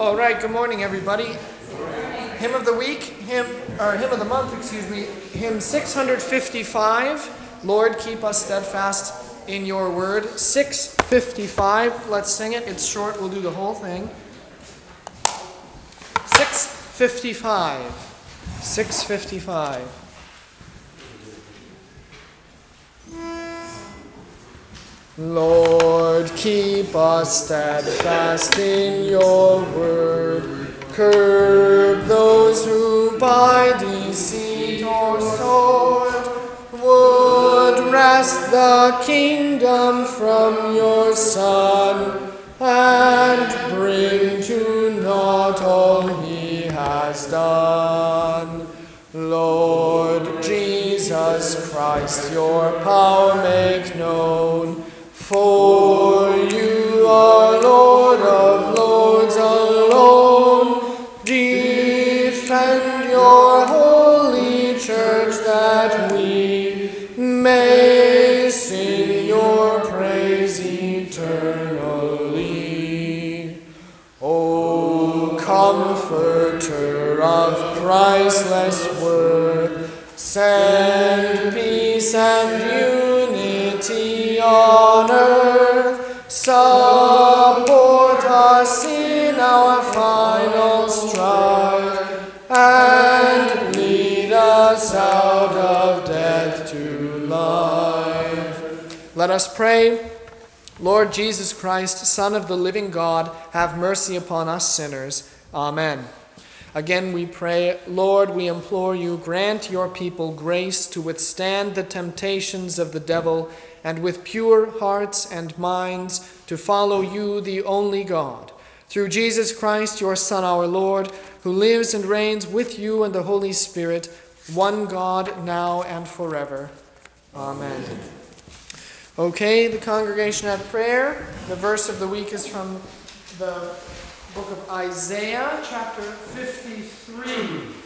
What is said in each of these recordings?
All right, good morning, everybody. Hymn of the week, hymn or hymn of the month, excuse me, hymn 655. Lord, keep us steadfast in your word. 655. Let's sing it. It's short. We'll do the whole thing. 655. 655. Lord, keep us steadfast in your word. Curb those who by deceit or sword would wrest the kingdom from your Son and bring to naught all he has done. Lord Jesus Christ, your power make known. For you are Lord of lords alone. Defend your holy church that we may sing your praise eternally. O Comforter of priceless word, send peace and unity on earth. Support us in our final strife and lead us out of death to life. Let us pray. Lord Jesus Christ, Son of the living God, have mercy upon us sinners. Amen. Again, we pray, Lord, we implore you, grant your people grace to withstand the temptations of the devil and with pure hearts and minds to follow you, the only God. Through Jesus Christ, your Son, our Lord, who lives and reigns with you and the Holy Spirit, one God, now and forever. Amen. Okay, the congregation at prayer. The verse of the week is from the book of Isaiah, chapter 53.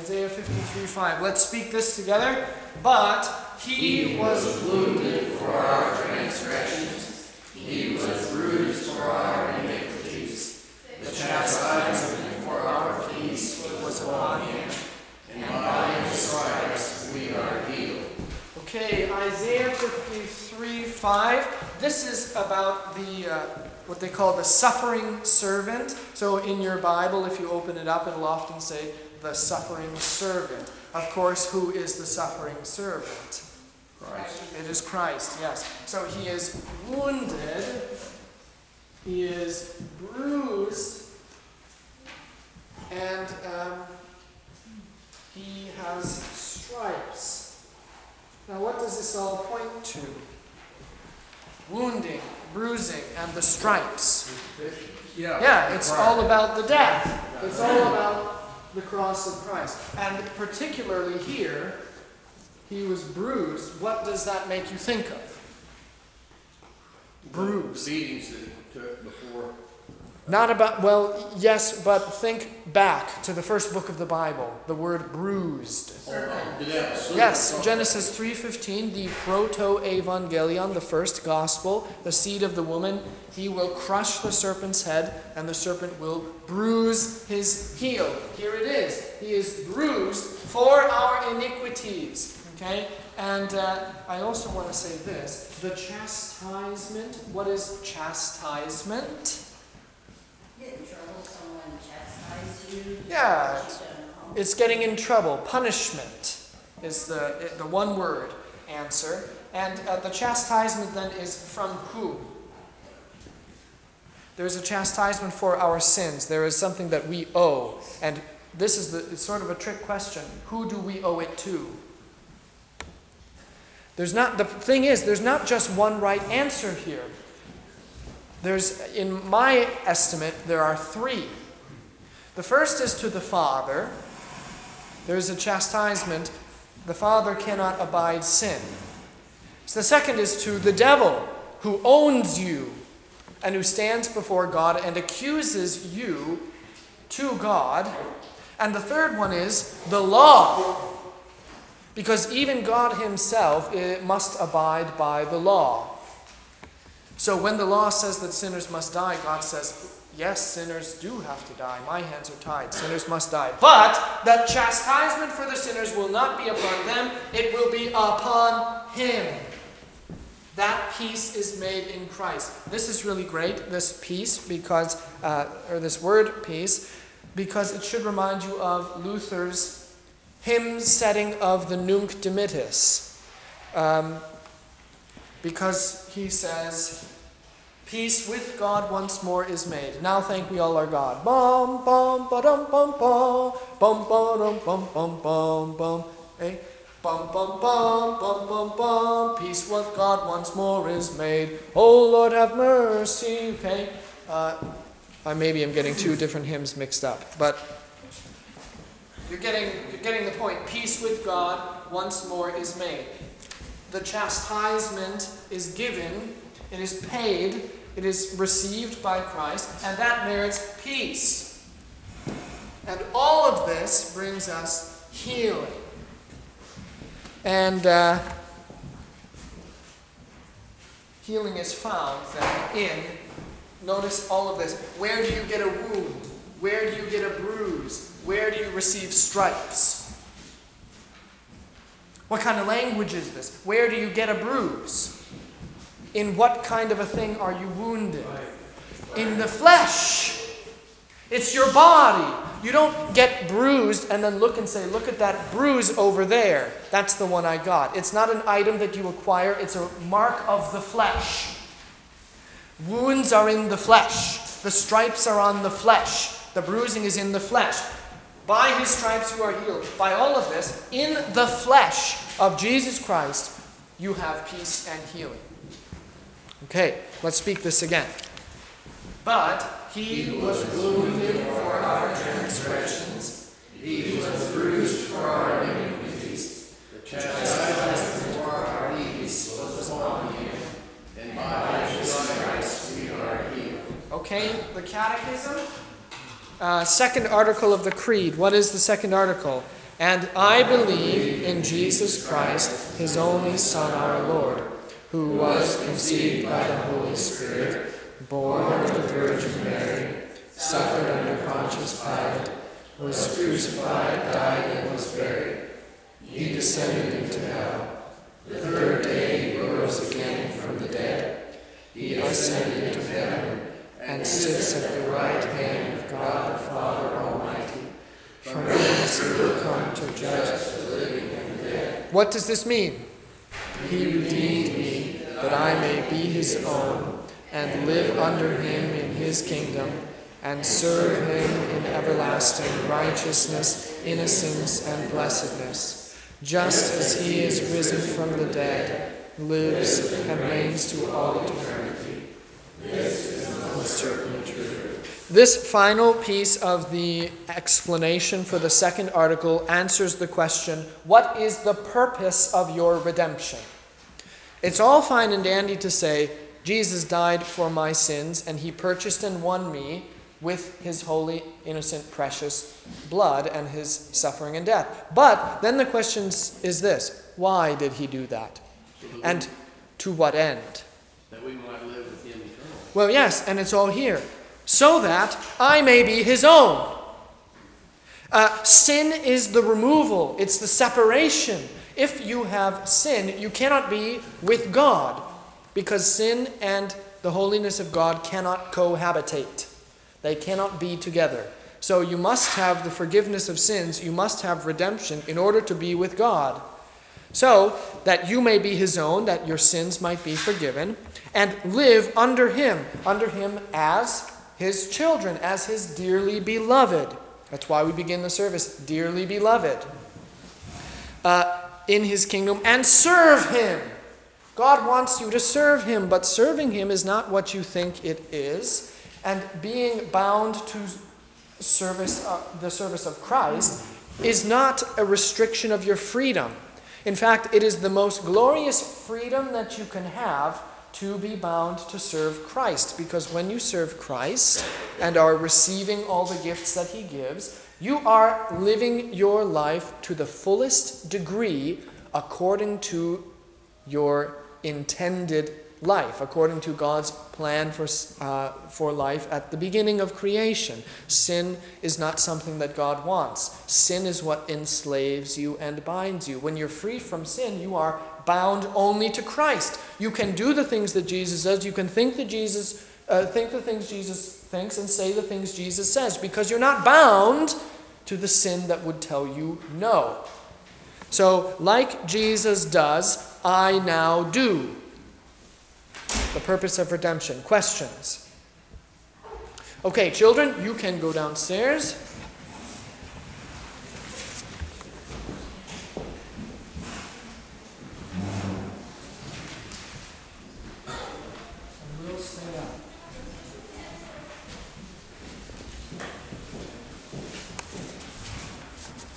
Isaiah 53 5. Let's speak this together. But he was wounded for our transgressions, he was bruised for our iniquities. The chastisement for our peace was upon him, and by his stripes we are healed. Okay, Isaiah 53 5. This is about the uh, what they call the suffering servant. So in your Bible, if you open it up, it'll often say the suffering servant. Of course, who is the suffering servant? Christ. It is Christ, yes. So he is wounded, he is bruised, and um, he has stripes. Now, what does this all point to? Wounding, bruising, and the stripes. Yeah. Yeah, it's all about the death. It's all about the cross of Christ. And particularly here, he was bruised. What does that make you think of? Bruised. Beatings that he took before. Not about, well, yes, but think back to the first book of the Bible, the word bruised. Yes, Genesis 3:15, the proto-evangelion, the first gospel, the seed of the woman, he will crush the serpent's head and the serpent will bruise his heel. Here it is. He is bruised for our iniquities. Okay? And uh, I also want to say this, the chastisement, what is chastisement? Get in trouble, someone chastise you. Yeah, it's- It's getting in trouble. Punishment is the, the one word answer. And uh, the chastisement then is from who? There's a chastisement for our sins. There is something that we owe. And this is the, it's sort of a trick question. Who do we owe it to? There's not, the thing is, there's not just one right answer here. There's, in my estimate, there are three. The first is to the Father. There is a chastisement. The Father cannot abide sin. So the second is to the devil, who owns you and who stands before God and accuses you to God. And the third one is the law, because even God Himself eh, must abide by the law. So when the law says that sinners must die, God says, Yes, sinners do have to die. My hands are tied. Sinners must die. But the chastisement for the sinners will not be upon them, it will be upon him. That peace is made in Christ. This is really great, this peace, because, uh, or this word peace, because it should remind you of Luther's hymn setting of the Nunc Dimittis. Um, because he says, Peace with God once more is made. Now thank we all our God. Bum bum ba dum bum bum bum ba dum bum bum bum bum. Hey. Bum bum bum bum bum bum. Peace with God once more is made. Oh Lord have mercy. Okay. Uh, uh, maybe I'm getting two different hymns mixed up, but you're getting you're getting the point. Peace with God once more is made. The chastisement is given. It is paid it is received by Christ, and that merits peace. And all of this brings us healing. And uh, healing is found then in, notice all of this. Where do you get a wound? Where do you get a bruise? Where do you receive stripes? What kind of language is this? Where do you get a bruise? In what kind of a thing are you wounded? In the flesh. It's your body. You don't get bruised and then look and say, look at that bruise over there. That's the one I got. It's not an item that you acquire, it's a mark of the flesh. Wounds are in the flesh. The stripes are on the flesh. The bruising is in the flesh. By his stripes you are healed. By all of this, in the flesh of Jesus Christ, you have peace and healing. Okay, let's speak this again. But he was wounded for our transgressions, he was bruised for our iniquities. The chastisement for our peace was upon him, and by his stripes we are healed. Okay, the Catechism. Uh, second article of the Creed. What is the second article? And I believe in Jesus Christ, his only Son, our Lord who was conceived by the Holy Spirit, born of the Virgin Mary, suffered under Pontius Pilate, was crucified, died, and was buried. He descended into hell. The third day he rose again from the dead. He ascended into heaven and sits at the right hand of God the Father Almighty. From whence he will come to judge the living and the dead. What does this mean? He redeemed me that I may be his own and live under him in his kingdom and serve him in everlasting righteousness, innocence, and blessedness, just as he is risen from the dead, lives, and reigns to all eternity. This is most. This final piece of the explanation for the second article answers the question what is the purpose of your redemption? It's all fine and dandy to say, Jesus died for my sins and he purchased and won me with his holy, innocent, precious blood and his suffering and death. But then the question is this why did he do that? And to what end? That we might live with him eternally. Well, yes, and it's all here. So that I may be his own. Uh, sin is the removal, it's the separation if you have sin, you cannot be with God because sin and the holiness of God cannot cohabitate. They cannot be together. So you must have the forgiveness of sins, you must have redemption in order to be with God. So that you may be his own, that your sins might be forgiven, and live under him, under him as his children, as his dearly beloved. That's why we begin the service, dearly beloved. Uh, in his kingdom and serve him. God wants you to serve him, but serving him is not what you think it is. And being bound to service, uh, the service of Christ is not a restriction of your freedom. In fact, it is the most glorious freedom that you can have to be bound to serve Christ. Because when you serve Christ and are receiving all the gifts that He gives, you are living your life to the fullest degree according to your intended life according to God's plan for, uh, for life at the beginning of creation. Sin is not something that God wants. Sin is what enslaves you and binds you. When you're free from sin, you are bound only to Christ. You can do the things that Jesus does. You can think that Jesus uh, think the things Jesus thinks and say the things Jesus says because you're not bound to the sin that would tell you no. So, like Jesus does, I now do the purpose of redemption. Questions? Okay, children, you can go downstairs.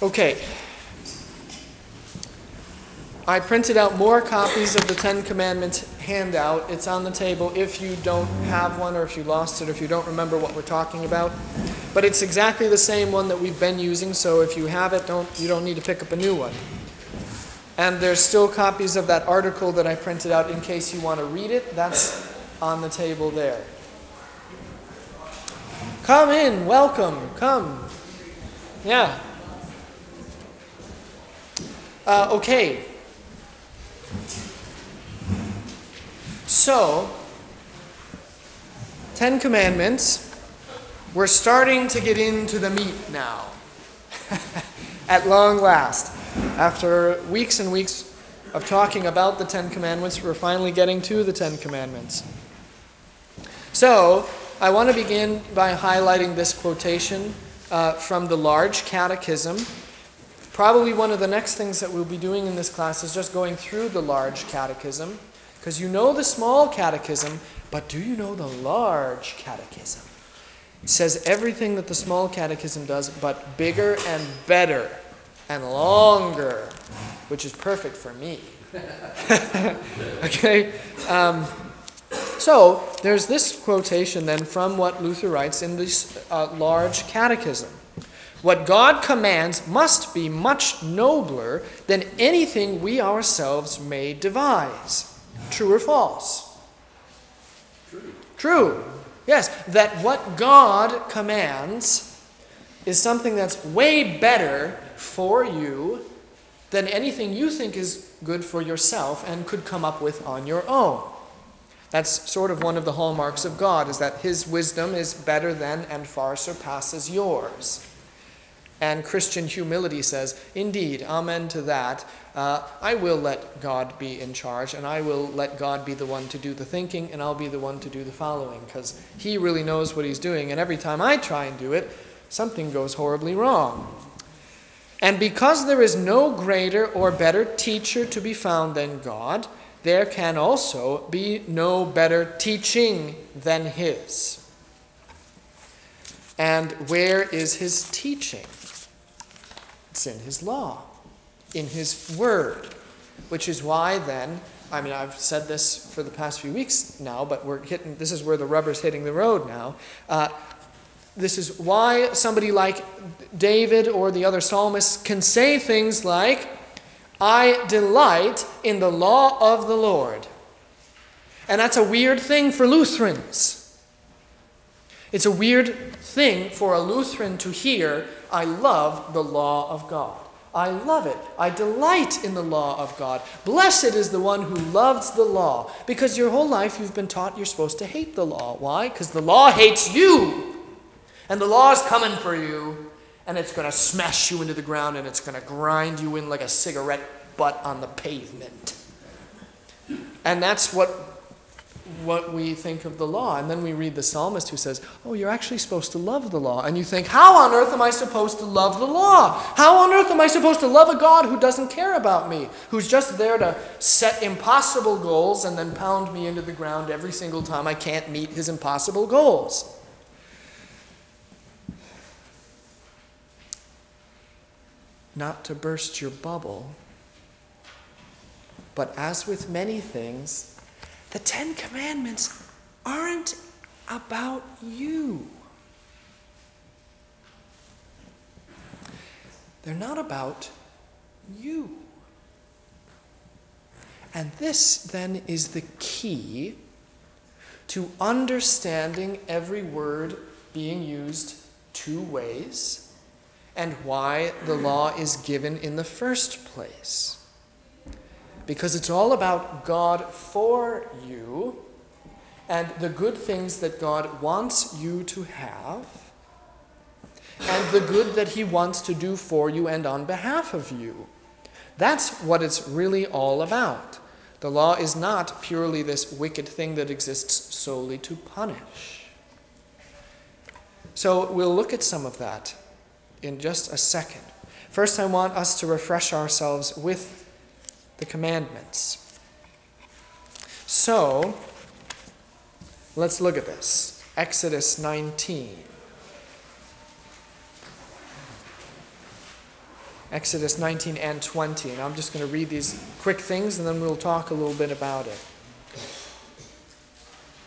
Okay. I printed out more copies of the Ten Commandments handout. It's on the table if you don't have one or if you lost it or if you don't remember what we're talking about. But it's exactly the same one that we've been using, so if you have it, don't you don't need to pick up a new one. And there's still copies of that article that I printed out in case you want to read it. That's on the table there. Come in, welcome, come. Yeah. Uh, okay. So, Ten Commandments, we're starting to get into the meat now. At long last. After weeks and weeks of talking about the Ten Commandments, we're finally getting to the Ten Commandments. So, I want to begin by highlighting this quotation uh, from the Large Catechism. Probably one of the next things that we'll be doing in this class is just going through the Large Catechism. Because you know the small catechism, but do you know the large catechism? It says everything that the small catechism does, but bigger and better and longer, which is perfect for me. okay? Um, so, there's this quotation then from what Luther writes in this uh, large catechism. What God commands must be much nobler than anything we ourselves may devise. True or false? True. True. Yes, that what God commands is something that's way better for you than anything you think is good for yourself and could come up with on your own. That's sort of one of the hallmarks of God, is that His wisdom is better than and far surpasses yours. And Christian humility says, Indeed, amen to that. Uh, I will let God be in charge, and I will let God be the one to do the thinking, and I'll be the one to do the following, because He really knows what He's doing. And every time I try and do it, something goes horribly wrong. And because there is no greater or better teacher to be found than God, there can also be no better teaching than His. And where is His teaching? It's in His law, in His Word, which is why then, I mean, I've said this for the past few weeks now, but we're hitting, this is where the rubber's hitting the road now. Uh, this is why somebody like David or the other psalmists can say things like, I delight in the law of the Lord. And that's a weird thing for Lutherans. It's a weird thing for a Lutheran to hear, I love the law of God. I love it. I delight in the law of God. Blessed is the one who loves the law. Because your whole life you've been taught you're supposed to hate the law. Why? Because the law hates you. And the law is coming for you. And it's going to smash you into the ground and it's going to grind you in like a cigarette butt on the pavement. And that's what what we think of the law. And then we read the psalmist who says, Oh, you're actually supposed to love the law. And you think, How on earth am I supposed to love the law? How on earth am I supposed to love a God who doesn't care about me, who's just there to set impossible goals and then pound me into the ground every single time I can't meet his impossible goals? Not to burst your bubble, but as with many things, the Ten Commandments aren't about you. They're not about you. And this then is the key to understanding every word being used two ways and why the law is given in the first place. Because it's all about God for you and the good things that God wants you to have and the good that He wants to do for you and on behalf of you. That's what it's really all about. The law is not purely this wicked thing that exists solely to punish. So we'll look at some of that in just a second. First, I want us to refresh ourselves with the commandments. So, let's look at this. Exodus 19. Exodus 19 and 20. And I'm just going to read these quick things and then we'll talk a little bit about it.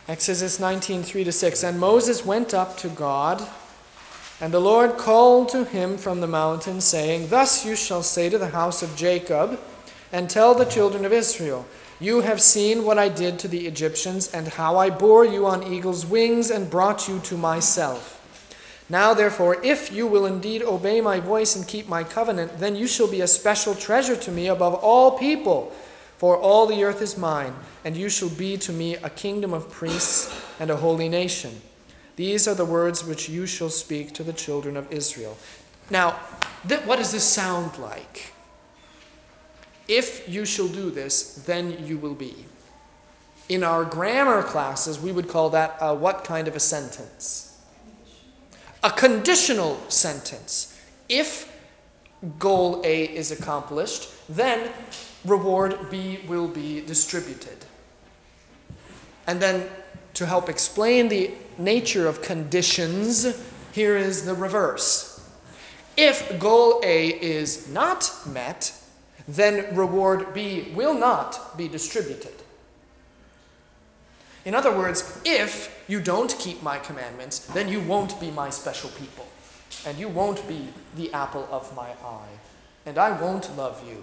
Exodus 19, 3 to 6. And Moses went up to God, and the Lord called to him from the mountain, saying, Thus you shall say to the house of Jacob, and tell the children of Israel, You have seen what I did to the Egyptians, and how I bore you on eagle's wings and brought you to myself. Now, therefore, if you will indeed obey my voice and keep my covenant, then you shall be a special treasure to me above all people, for all the earth is mine, and you shall be to me a kingdom of priests and a holy nation. These are the words which you shall speak to the children of Israel. Now, th- what does this sound like? If you shall do this, then you will be. In our grammar classes, we would call that a what kind of a sentence? a conditional sentence. If goal A is accomplished, then reward B will be distributed. And then to help explain the nature of conditions, here is the reverse. If goal A is not met, then reward B will not be distributed. In other words, if you don't keep my commandments, then you won't be my special people. And you won't be the apple of my eye. And I won't love you.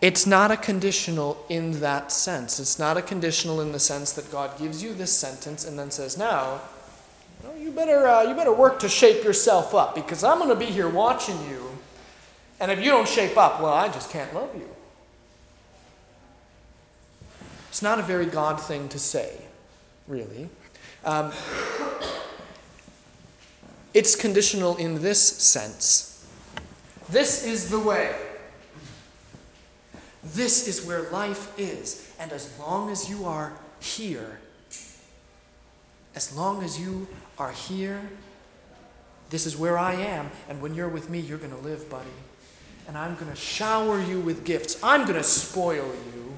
It's not a conditional in that sense. It's not a conditional in the sense that God gives you this sentence and then says, now, you better, uh, you better work to shape yourself up because I'm going to be here watching you. And if you don't shape up, well, I just can't love you. It's not a very God thing to say, really. Um, it's conditional in this sense. This is the way. This is where life is. And as long as you are here, as long as you are here, this is where I am. And when you're with me, you're going to live, buddy. And I'm going to shower you with gifts. I'm going to spoil you.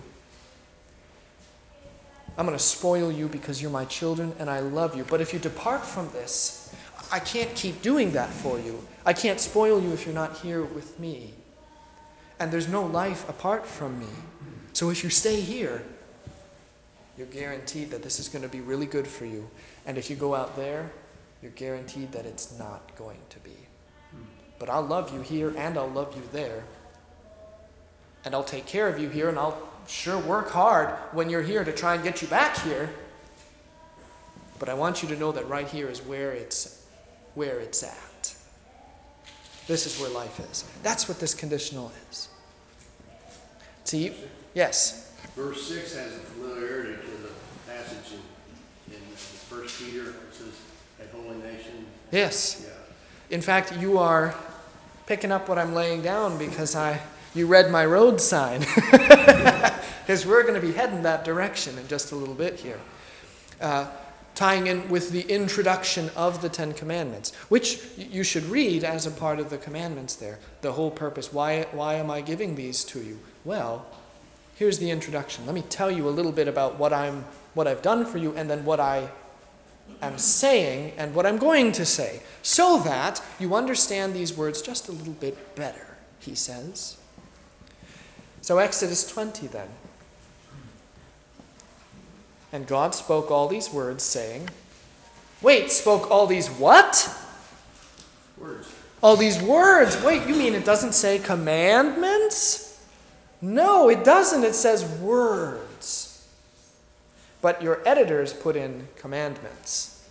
I'm going to spoil you because you're my children and I love you. But if you depart from this, I can't keep doing that for you. I can't spoil you if you're not here with me. And there's no life apart from me. So if you stay here, you're guaranteed that this is going to be really good for you. And if you go out there, you're guaranteed that it's not going to be. Hmm. But I'll love you here and I'll love you there. And I'll take care of you here and I'll sure work hard when you're here to try and get you back here. But I want you to know that right here is where it's where it's at. This is where life is. That's what this conditional is. See, yes. Verse 6 has a familiarity to the passage in, in First Peter. It says, a holy nation. Yes. Yeah. In fact, you are picking up what I'm laying down because I you read my road sign. Because we're going to be heading that direction in just a little bit here. Uh, tying in with the introduction of the Ten Commandments, which you should read as a part of the commandments there. The whole purpose. Why, why am I giving these to you? Well, here's the introduction. Let me tell you a little bit about what, I'm, what I've done for you and then what I am saying and what I'm going to say, so that you understand these words just a little bit better, he says. So, Exodus 20 then. And God spoke all these words, saying, Wait, spoke all these what? Words. All these words. Wait, you mean it doesn't say commandments? No, it doesn't. It says words. But your editors put in commandments.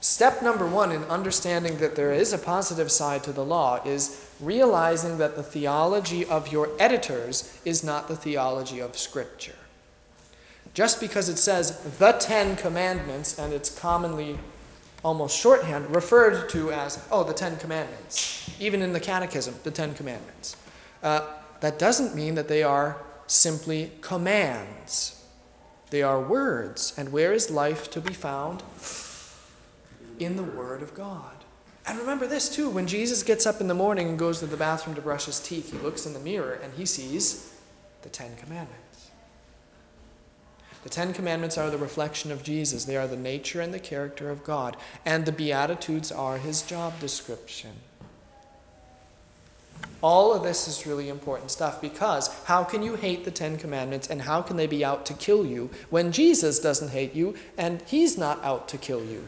Step number one in understanding that there is a positive side to the law is realizing that the theology of your editors is not the theology of Scripture. Just because it says the Ten Commandments, and it's commonly almost shorthand referred to as, oh, the Ten Commandments, even in the Catechism, the Ten Commandments, uh, that doesn't mean that they are simply commands. They are words. And where is life to be found? In the Word of God. And remember this too when Jesus gets up in the morning and goes to the bathroom to brush his teeth, he looks in the mirror and he sees the Ten Commandments. The Ten Commandments are the reflection of Jesus, they are the nature and the character of God. And the Beatitudes are his job description. All of this is really important stuff because how can you hate the Ten Commandments and how can they be out to kill you when Jesus doesn't hate you and he's not out to kill you?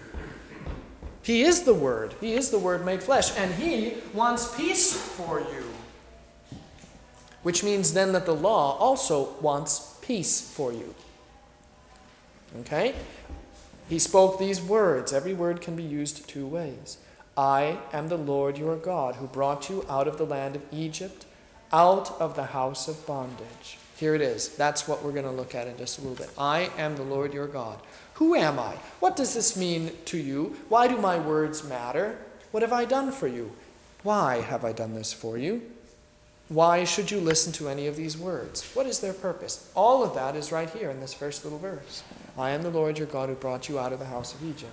He is the Word. He is the Word made flesh, and He wants peace for you. Which means then that the law also wants peace for you. Okay? He spoke these words. Every word can be used two ways. I am the Lord your God who brought you out of the land of Egypt, out of the house of bondage. Here it is. That's what we're going to look at in just a little bit. I am the Lord your God. Who am I? What does this mean to you? Why do my words matter? What have I done for you? Why have I done this for you? Why should you listen to any of these words? What is their purpose? All of that is right here in this first little verse. I am the Lord your God who brought you out of the house of Egypt.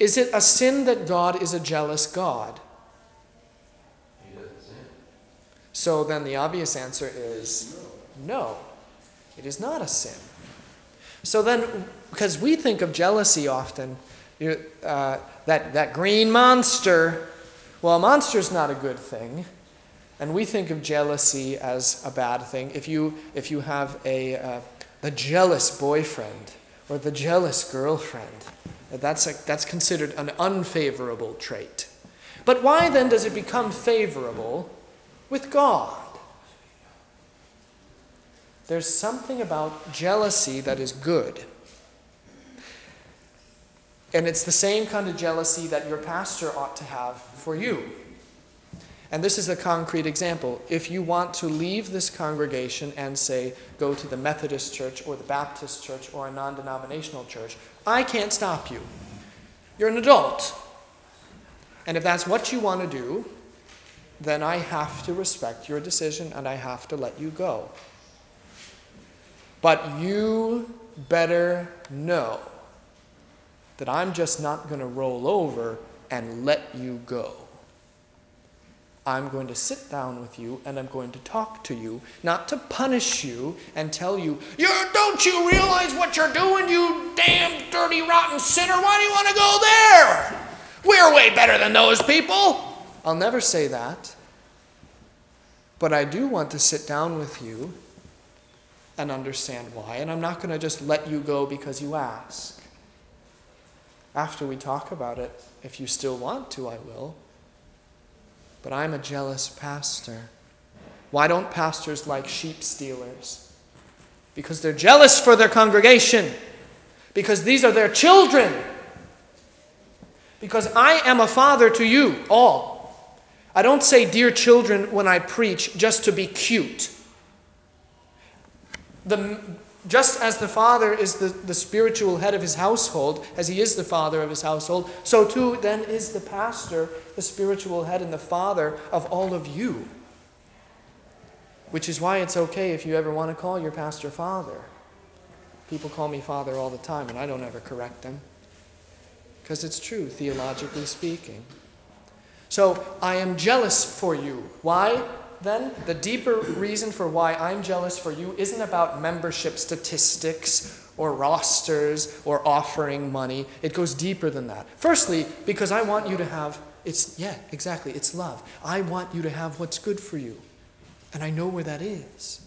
Is it a sin that God is a jealous God? So then the obvious answer is no, it is not a sin. So then, because we think of jealousy often, you, uh, that, that green monster, well, a monster is not a good thing. And we think of jealousy as a bad thing. If you, if you have a, uh, the jealous boyfriend or the jealous girlfriend, that's, a, that's considered an unfavorable trait. But why then does it become favorable with God? There's something about jealousy that is good. And it's the same kind of jealousy that your pastor ought to have for you. And this is a concrete example. If you want to leave this congregation and say, go to the Methodist church or the Baptist church or a non denominational church, I can't stop you. You're an adult. And if that's what you want to do, then I have to respect your decision and I have to let you go. But you better know that I'm just not going to roll over and let you go. I'm going to sit down with you and I'm going to talk to you, not to punish you and tell you, you don't you realize what you're doing, you damn dirty rotten sinner? Why do you want to go there? We're way better than those people. I'll never say that. But I do want to sit down with you and understand why. And I'm not going to just let you go because you ask. After we talk about it, if you still want to, I will. But I'm a jealous pastor. Why don't pastors like sheep stealers? Because they're jealous for their congregation. Because these are their children. Because I am a father to you all. I don't say dear children when I preach just to be cute the, just as the father is the, the spiritual head of his household, as he is the father of his household, so too then is the pastor the spiritual head and the father of all of you. Which is why it's okay if you ever want to call your pastor father. People call me father all the time, and I don't ever correct them. Because it's true, theologically speaking. So I am jealous for you. Why? Then the deeper reason for why I'm jealous for you isn't about membership statistics or rosters or offering money. It goes deeper than that. Firstly, because I want you to have it's yeah, exactly, it's love. I want you to have what's good for you. And I know where that is.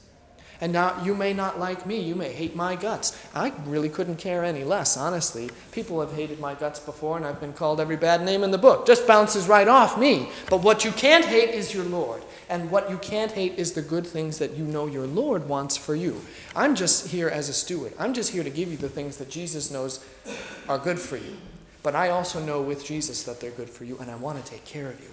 And now you may not like me, you may hate my guts. I really couldn't care any less, honestly. People have hated my guts before, and I've been called every bad name in the book. Just bounces right off me. But what you can't hate is your Lord. And what you can't hate is the good things that you know your Lord wants for you. I'm just here as a steward. I'm just here to give you the things that Jesus knows are good for you. But I also know with Jesus that they're good for you, and I want to take care of you.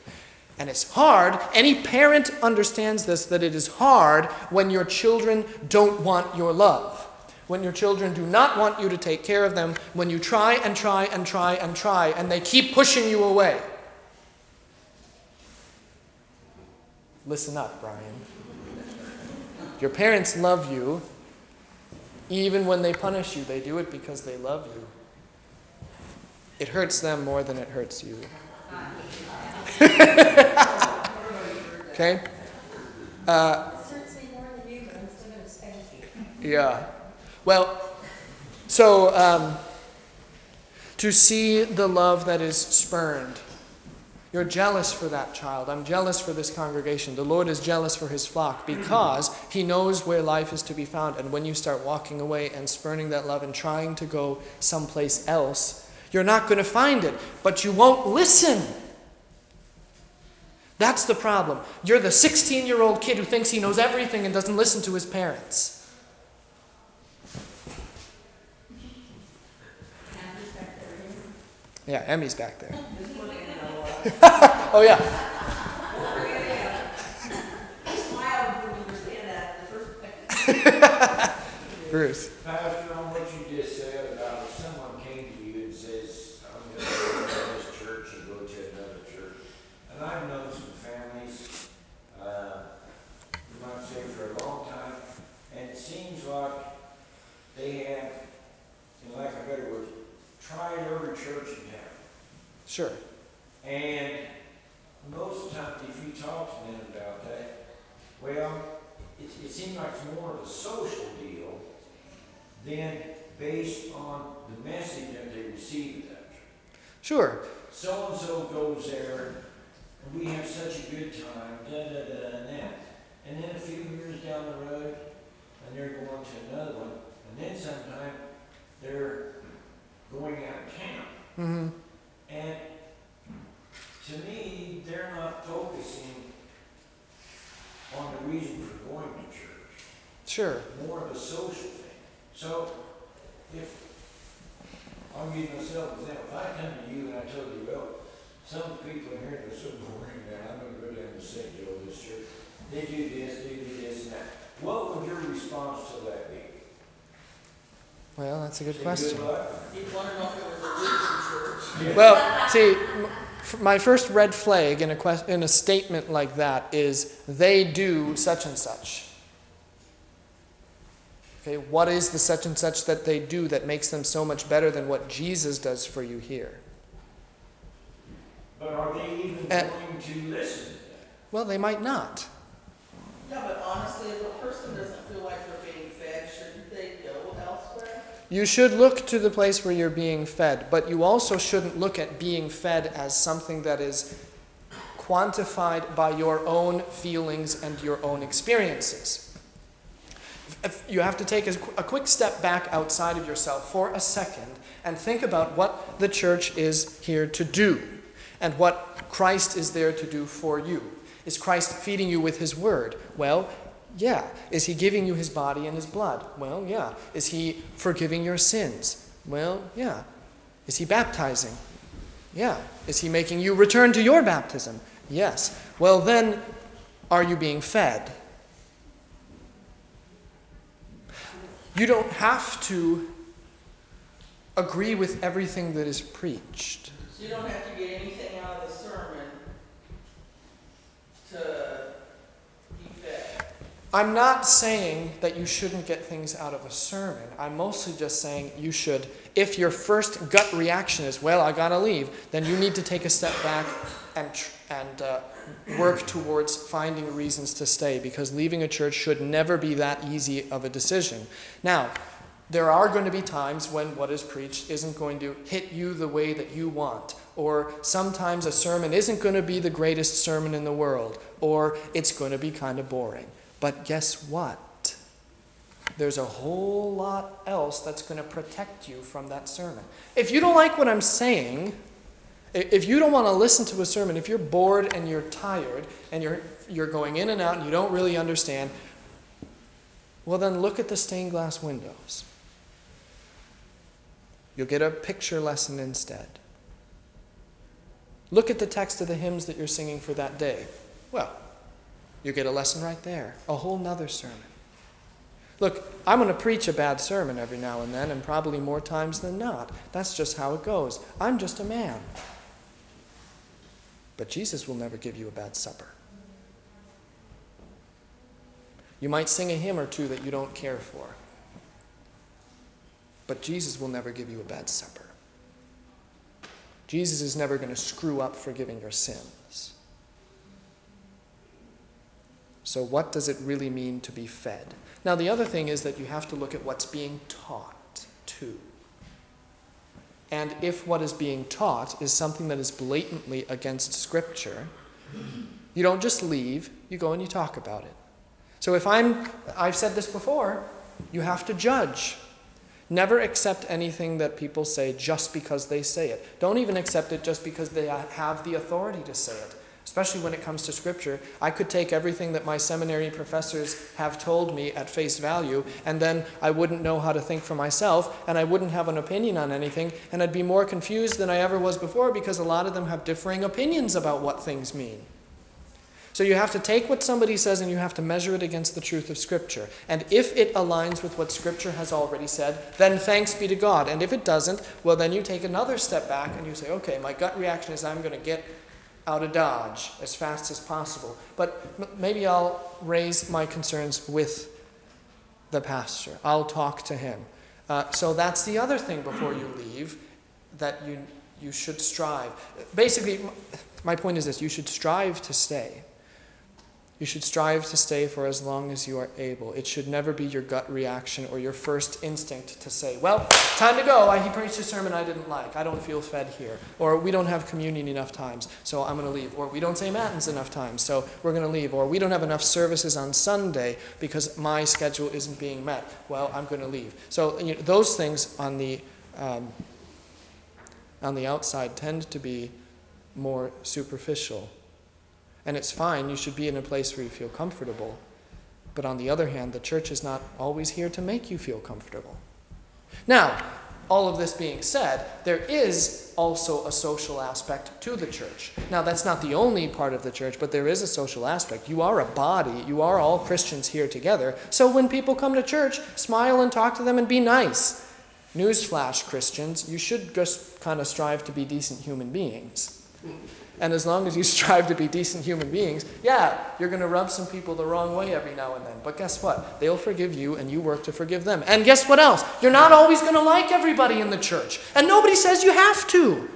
And it's hard. Any parent understands this that it is hard when your children don't want your love. When your children do not want you to take care of them, when you try and try and try and try, and they keep pushing you away. Listen up, Brian. Your parents love you. Even when they punish you, they do it because they love you. It hurts them more than it hurts you. okay? Uh, yeah. Well, so um, to see the love that is spurned. You're jealous for that child. I'm jealous for this congregation. The Lord is jealous for his flock because he knows where life is to be found. And when you start walking away and spurning that love and trying to go someplace else, you're not going to find it, but you won't listen. That's the problem. You're the 16 year old kid who thinks he knows everything and doesn't listen to his parents. Yeah, Emmy's back there. oh, yeah. Bruce. Pastor, on what you just said about if someone came to you and says, I'm going to go to this church and go to another church. And I've known some families, uh, you might say for a long time, and it seems like they have, in lack of a better word, tried every church in town. Sure. And most times, if you talk to them about that, well, it, it seems like it's more of a social deal than based on the message that they receive at that church. Sure. So and so goes there, and we have such a good time, da da da and that. And then a few years down the road, and they're going to another one, and then sometime they're going out of town. Mm-hmm. And to me, they're not focusing on the reason for going to church, Sure. more of a social thing. So if, I'll give myself an example, if I come to you and I told you, well, some people in here are so boring now, I'm gonna go down to St. Joe this church, they do this, they do this and that. What would your response to that be? Well, that's a good question. luck? You'd want to know if it was a Lutheran church. Well, see, my first red flag in a, quest- in a statement like that is they do such and such. Okay, what is the such and such that they do that makes them so much better than what Jesus does for you here? But are they even eh. going to listen? Well, they might not. Yeah, but honestly, if a person doesn't feel like they're being fed, shouldn't they go elsewhere? You should look to the place where you're being fed, but you also shouldn't look at being fed as something that is quantified by your own feelings and your own experiences. If you have to take a, a quick step back outside of yourself for a second and think about what the church is here to do and what Christ is there to do for you. Is Christ feeding you with his word? Well, yeah. Is he giving you his body and his blood? Well, yeah. Is he forgiving your sins? Well, yeah. Is he baptizing? Yeah. Is he making you return to your baptism? Yes. Well, then, are you being fed? You don't have to agree with everything that is preached. So you don't have to get anything out of the sermon to. I'm not saying that you shouldn't get things out of a sermon. I'm mostly just saying you should, if your first gut reaction is, well, I gotta leave, then you need to take a step back and, and uh, work towards finding reasons to stay because leaving a church should never be that easy of a decision. Now, there are going to be times when what is preached isn't going to hit you the way that you want. Or sometimes a sermon isn't going to be the greatest sermon in the world. Or it's going to be kind of boring. But guess what? There's a whole lot else that's going to protect you from that sermon. If you don't like what I'm saying, if you don't want to listen to a sermon, if you're bored and you're tired and you're, you're going in and out and you don't really understand, well, then look at the stained glass windows. You'll get a picture lesson instead. Look at the text of the hymns that you're singing for that day. Well, you get a lesson right there, a whole nother sermon. Look, I'm going to preach a bad sermon every now and then, and probably more times than not. That's just how it goes. I'm just a man. But Jesus will never give you a bad supper. You might sing a hymn or two that you don't care for, but Jesus will never give you a bad supper. Jesus is never going to screw up forgiving your sins. So, what does it really mean to be fed? Now, the other thing is that you have to look at what's being taught, too. And if what is being taught is something that is blatantly against Scripture, you don't just leave, you go and you talk about it. So, if I'm, I've said this before, you have to judge. Never accept anything that people say just because they say it. Don't even accept it just because they have the authority to say it especially when it comes to Scripture. I could take everything that my seminary professors have told me at face value, and then I wouldn't know how to think for myself, and I wouldn't have an opinion on anything, and I'd be more confused than I ever was before because a lot of them have differing opinions about what things mean. So you have to take what somebody says and you have to measure it against the truth of Scripture. And if it aligns with what Scripture has already said, then thanks be to God. And if it doesn't, well, then you take another step back and you say, okay, my gut reaction is I'm going to get out of Dodge as fast as possible. But maybe I'll raise my concerns with the pastor. I'll talk to him. Uh, so that's the other thing before you leave that you, you should strive. Basically, my point is this you should strive to stay. You should strive to stay for as long as you are able. It should never be your gut reaction or your first instinct to say, Well, time to go. He preached a sermon I didn't like. I don't feel fed here. Or we don't have communion enough times, so I'm going to leave. Or we don't say Matins enough times, so we're going to leave. Or we don't have enough services on Sunday because my schedule isn't being met. Well, I'm going to leave. So you know, those things on the, um, on the outside tend to be more superficial. And it's fine, you should be in a place where you feel comfortable. But on the other hand, the church is not always here to make you feel comfortable. Now, all of this being said, there is also a social aspect to the church. Now, that's not the only part of the church, but there is a social aspect. You are a body, you are all Christians here together. So when people come to church, smile and talk to them and be nice. Newsflash, Christians, you should just kind of strive to be decent human beings. And as long as you strive to be decent human beings, yeah, you're going to rub some people the wrong way every now and then. But guess what? They'll forgive you and you work to forgive them. And guess what else? You're not always going to like everybody in the church. And nobody says you have to.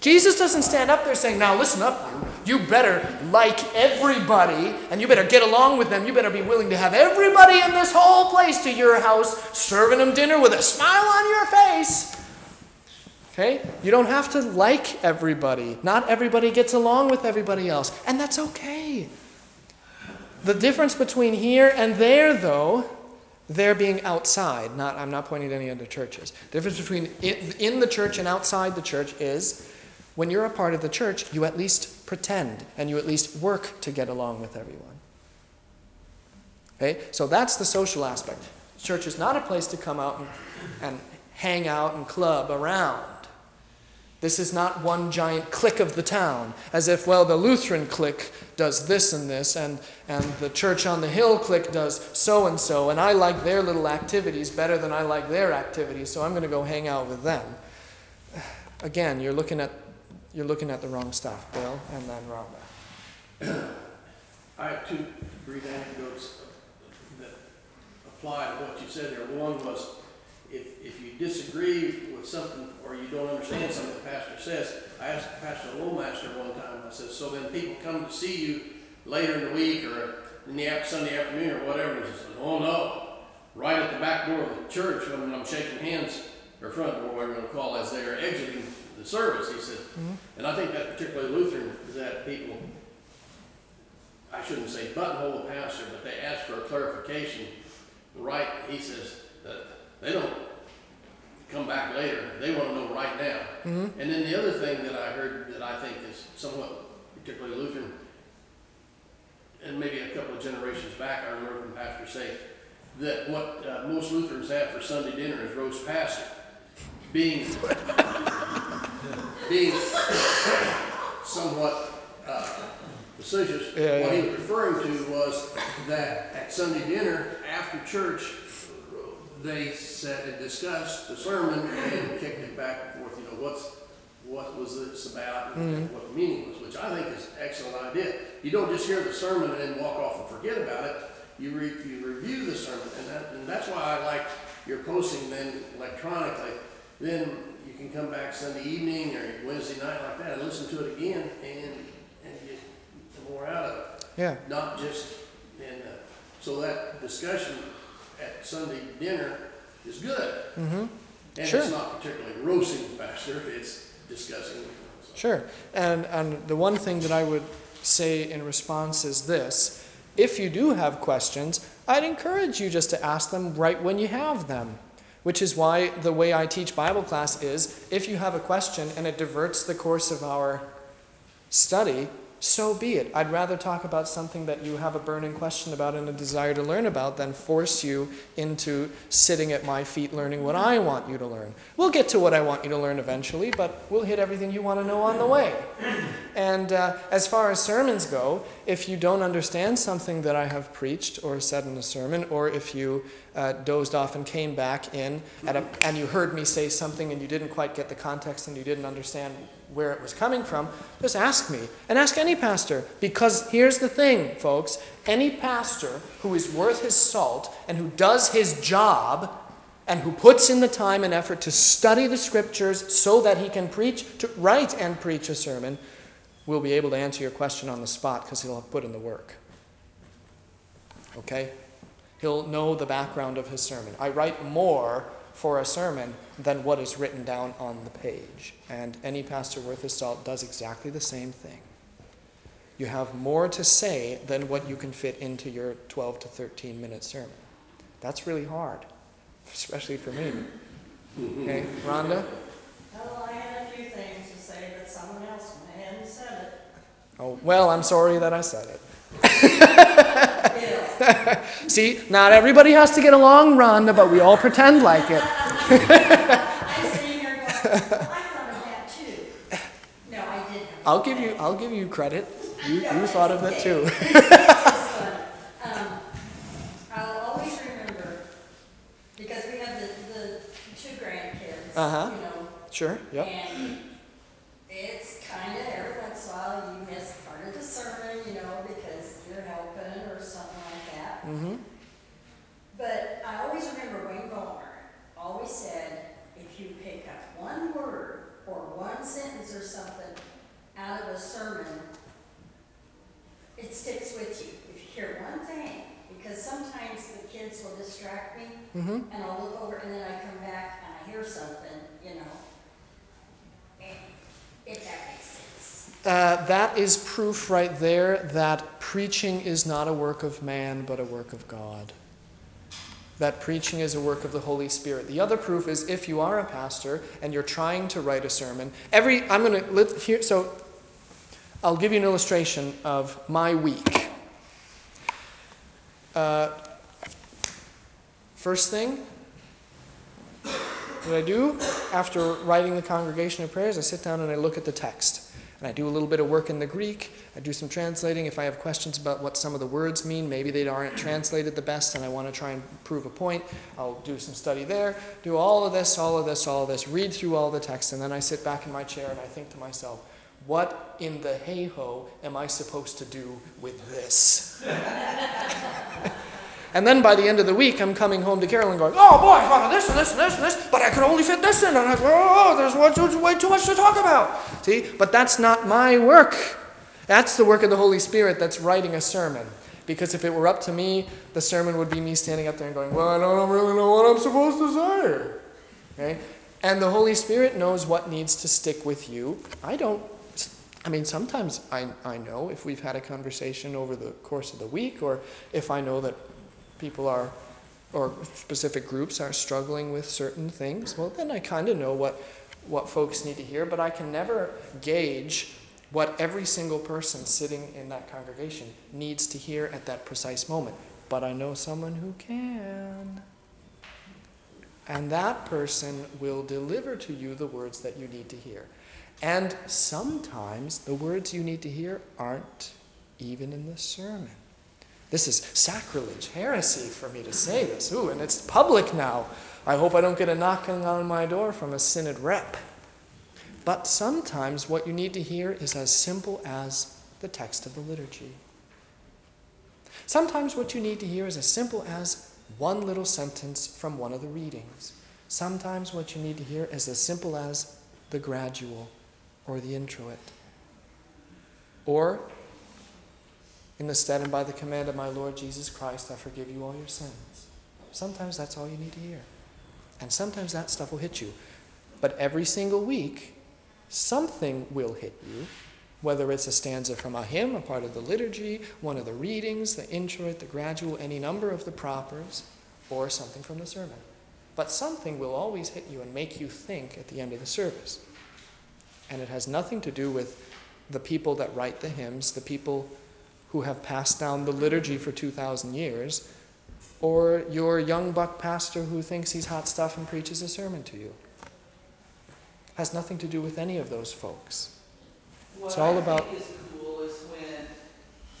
Jesus doesn't stand up there saying, Now listen up, you. You better like everybody and you better get along with them. You better be willing to have everybody in this whole place to your house serving them dinner with a smile on your face. Okay? You don't have to like everybody. Not everybody gets along with everybody else. And that's okay. The difference between here and there, though, there being outside, not, I'm not pointing to any other churches. The difference between in, in the church and outside the church is when you're a part of the church, you at least pretend and you at least work to get along with everyone. Okay? So that's the social aspect. Church is not a place to come out and, and hang out and club around. This is not one giant clique of the town, as if, well, the Lutheran clique does this and this, and, and the Church on the Hill clique does so and so, and I like their little activities better than I like their activities, so I'm going to go hang out with them. Again, you're looking at, you're looking at the wrong stuff, Bill, and then Rhonda. I have two brief anecdotes that apply to what you said there. One was, if, if you disagree with something or you don't understand something the pastor says, I asked Pastor Lowmaster one time, I said, so then people come to see you later in the week or in the af- Sunday afternoon or whatever, and he said, oh no, right at the back door of the church when I'm shaking hands, or front door, whatever you want to call it, as they are exiting the service, he said, mm-hmm. and I think that particularly Lutheran is that people, I shouldn't say buttonhole the pastor, but they ask for a clarification, right, he says, that they don't come back later, they want to know right now. And then the other thing that I heard that I think is somewhat particularly Lutheran, and maybe a couple of generations back, I remember from pastor say, that what uh, most Lutherans have for Sunday dinner is roast pastor. Being, being somewhat uh, facetious, Yeah, what he was referring to was that at Sunday dinner, after church, they sat and discussed the sermon and kicked it back and forth, you know, what's, what was this about and Mm-hmm. what the meaning was, which I think is an excellent idea. You don't just hear the sermon and then walk off and forget about it. You re, you review the sermon, and that, and that's why I like your posting then electronically. Then you can come back Sunday evening or Wednesday night like that and listen to it again and, and get more out of it Yeah. not just, and, uh, so that discussion at Sunday dinner is good. Mm-hmm. And Sure. it's not particularly roasting the pastor, it's discussing. so. Sure. And, and the one thing that I would say in response is this if you do have questions, I'd encourage you just to ask them right when you have them. Which is why the way I teach Bible class is if you have a question and it diverts the course of our study, so be it. I'd rather talk about something that you have a burning question about and a desire to learn about than force you into sitting at my feet learning what I want you to learn. We'll get to what I want you to learn eventually, but we'll hit everything you want to know on the way. And uh, as far as sermons go, if you don't understand something that I have preached or said in a sermon, or if you uh, dozed off and came back in a, and you heard me say something and you didn't quite get the context and you didn't understand where it was coming from, just ask me and ask any pastor. Because here's the thing, folks any pastor who is worth his salt and who does his job and who puts in the time and effort to study the scriptures so that he can preach, to write and preach a sermon, will be able to answer your question on the spot because he'll have put in the work. Okay? He'll know the background of his sermon. I write more for a sermon than what is written down on the page. And any pastor worth his salt does exactly the same thing. You have more to say than what you can fit into your 12 to 13 minute sermon. That's really hard, especially for me. Okay, Rhonda? Oh, I had a few things to say, but someone else went ahead and said it. Oh, well, I'm sorry that I said it. See, not everybody has to get along, Rhonda, but we all pretend like it. I'm sitting here going, well, I thought of that too. No, I didn't. I'll give you, I'll give you credit. You, you thought of it too. Um, I'll always remember, because we have the, the two grandkids, Uh-huh. you know, Sure, yep. and it's kind of every once in a while you miss part of the sermon, you know, because you're helping or something like that. Mm-hmm. But I always remember Wayne Ballmer always said, if you pick up one word or one sentence or something out of a sermon, it sticks with you. If you hear one thing, because sometimes the kids will distract me, Mm-hmm. and I'll look over and then I come back and I hear something, you know. And if that makes sense. Uh, that is proof right there that preaching is not a work of man, but a work of God. That preaching is a work of the Holy Spirit. The other proof is if you are a pastor and you're trying to write a sermon, every I'm going to here. So I'll give you an illustration of my week. Uh, first thing, what I do after writing the congregation of prayers, I sit down and I look at the text. And I do a little bit of work in the Greek. I do some translating. If I have questions about what some of the words mean, maybe they aren't translated the best and I want to try and prove a point, I'll do some study there. Do all of this, all of this, all of this, read through all the text, and then I sit back in my chair and I think to myself, what in the hey ho am I supposed to do with this? And then by the end of the week, I'm coming home to Carolyn going, oh boy, I thought of this and this and this and this, but I could only fit this in. And I go, oh, there's way too much to talk about. See? But that's not my work. That's the work of the Holy Spirit that's writing a sermon. Because if it were up to me, the sermon would be me standing up there and going, well, I don't really know what I'm supposed to say. Okay? And the Holy Spirit knows what needs to stick with you. I don't. I mean, sometimes I, I know if we've had a conversation over the course of the week, or if I know that people are, or specific groups are struggling with certain things, well, then I kind of know what, what folks need to hear, but I can never gauge what every single person sitting in that congregation needs to hear at that precise moment. But I know someone who can. And that person will deliver to you the words that you need to hear. And sometimes the words you need to hear aren't even in the sermon. This is sacrilege, heresy for me to say this. Ooh, and it's public now. I hope I don't get a knocking on my door from a synod rep. But sometimes what you need to hear is as simple as the text of the liturgy. Sometimes what you need to hear is as simple as one little sentence from one of the readings. Sometimes what you need to hear is as simple as the gradual or the introit. Or, in the stead and by the command of my Lord Jesus Christ, I forgive you all your sins. Sometimes that's all you need to hear. And sometimes that stuff will hit you. But every single week, something will hit you, whether it's a stanza from a hymn, a part of the liturgy, one of the readings, the introit, the gradual, any number of the propers, or something from the sermon. But something will always hit you and make you think at the end of the service. And it has nothing to do with the people that write the hymns, the people who have passed down the liturgy for 2,000 years, or your young buck pastor who thinks he's hot stuff and preaches a sermon to you. It has nothing to do with any of those folks. What It's all I about- think is cool is when